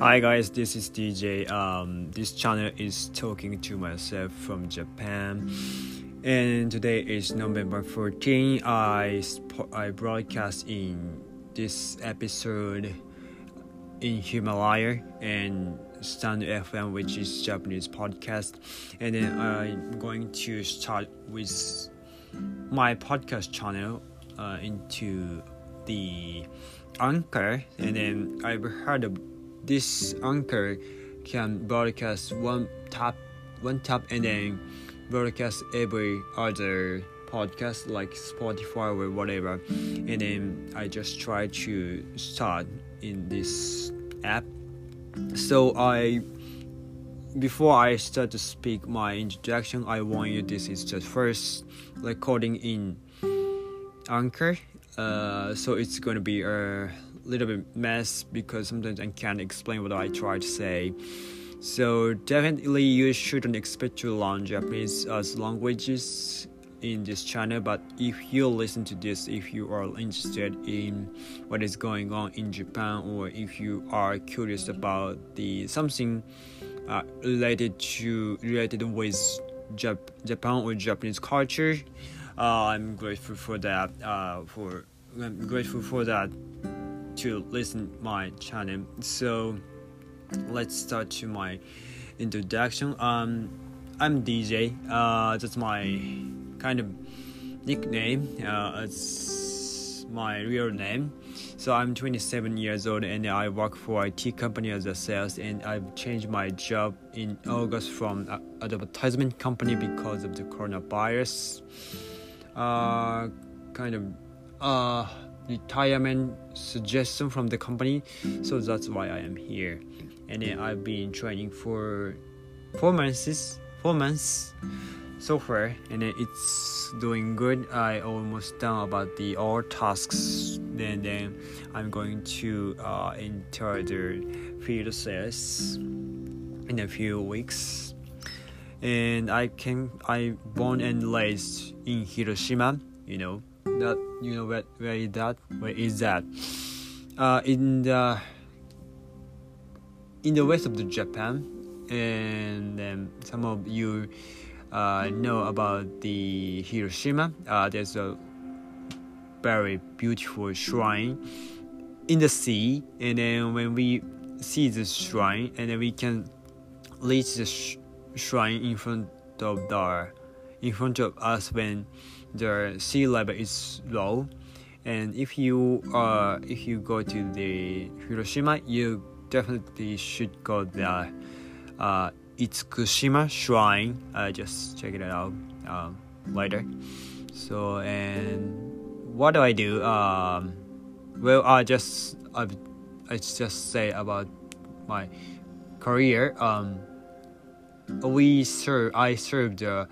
Hi guys, this is DJ. Um, this channel is talking to myself from Japan, and today is November 14. I I broadcast in this episode in Himalaya and Stand FM, which is Japanese podcast, and then I'm going to start with my podcast channel uh, into the anchor, and then I've heard of this anchor can broadcast one tap, one tap, and then broadcast every other podcast like Spotify or whatever. And then I just try to start in this app. So I before I start to speak my introduction, I want you this is just first recording in Anchor. Uh, so it's gonna be a little bit mess because sometimes I can't explain what I try to say. So definitely you shouldn't expect to learn Japanese as languages in this channel but if you listen to this if you are interested in what is going on in Japan or if you are curious about the something uh, related to related with Jap- Japan or Japanese culture uh, I'm grateful for that uh, for I'm grateful for that to listen my channel. So let's start to my introduction. Um, I'm DJ. Uh, that's my kind of nickname. Uh, it's my real name. So I'm 27 years old and I work for IT company as a sales and I've changed my job in August from advertisement company because of the coronavirus. Uh, kind of uh retirement suggestion from the company. So that's why i am here. And then i've been training for four months four months so far. And then it's doing good. I almost done about the all tasks. Then then i'm going to uh, enter the field sales in a few weeks. And i came i born and raised in hiroshima you know that you know where where is that? Where is that? Uh, in the in the west of the Japan and um, some of you uh, know about the Hiroshima. Uh, there's a very beautiful shrine in the sea and then when we see the shrine and then we can reach the sh- shrine in front of the in front of us when the sea level is low. And if you uh if you go to the Hiroshima you definitely should go there. Uh Itsukushima shrine. Uh, just check it out um, later. So and what do I do? Um well I just I I just say about my career. Um we serve I served the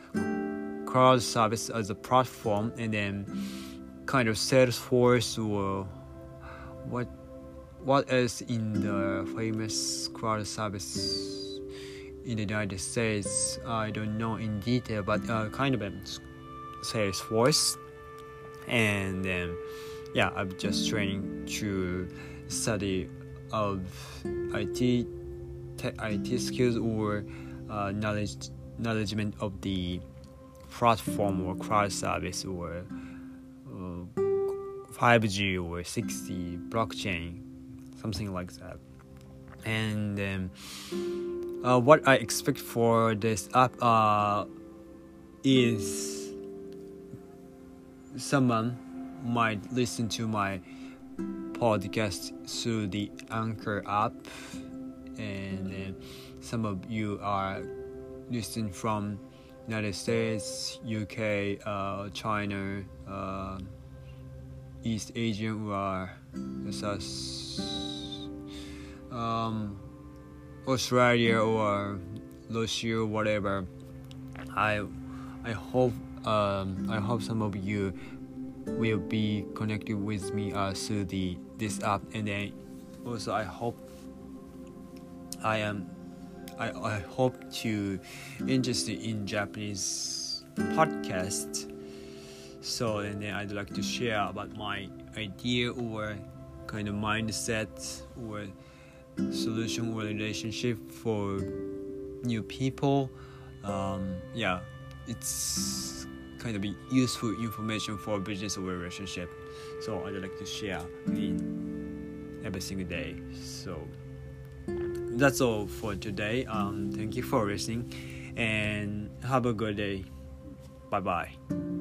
cloud service as a platform and then kind of Salesforce or what what else in the famous cloud service in the United States? I don't know in detail but uh, kind of a Salesforce. And then yeah I'm just training to study of IT IT skills or uh, knowledge knowledgement of the platform or cloud service or uh, 5G or 6G blockchain, something like that. And um, uh, what I expect for this app uh, is someone might listen to my podcast through the Anchor app, and uh, some of you are listening from United States, UK, uh, China, uh, East Asian or such, um, Australia or Russia, whatever. I I hope um, I hope some of you will be connected with me uh, through the this app, and then also I hope I am I, I hope to interested in Japanese podcast. So and then I'd like to share about my idea or kind of mindset or solution or relationship for new people. Um, yeah, it's kind of useful information for business or relationship. So I'd like to share in every single day. So that's all for today. Um, thank you for listening and have a good day. Bye bye.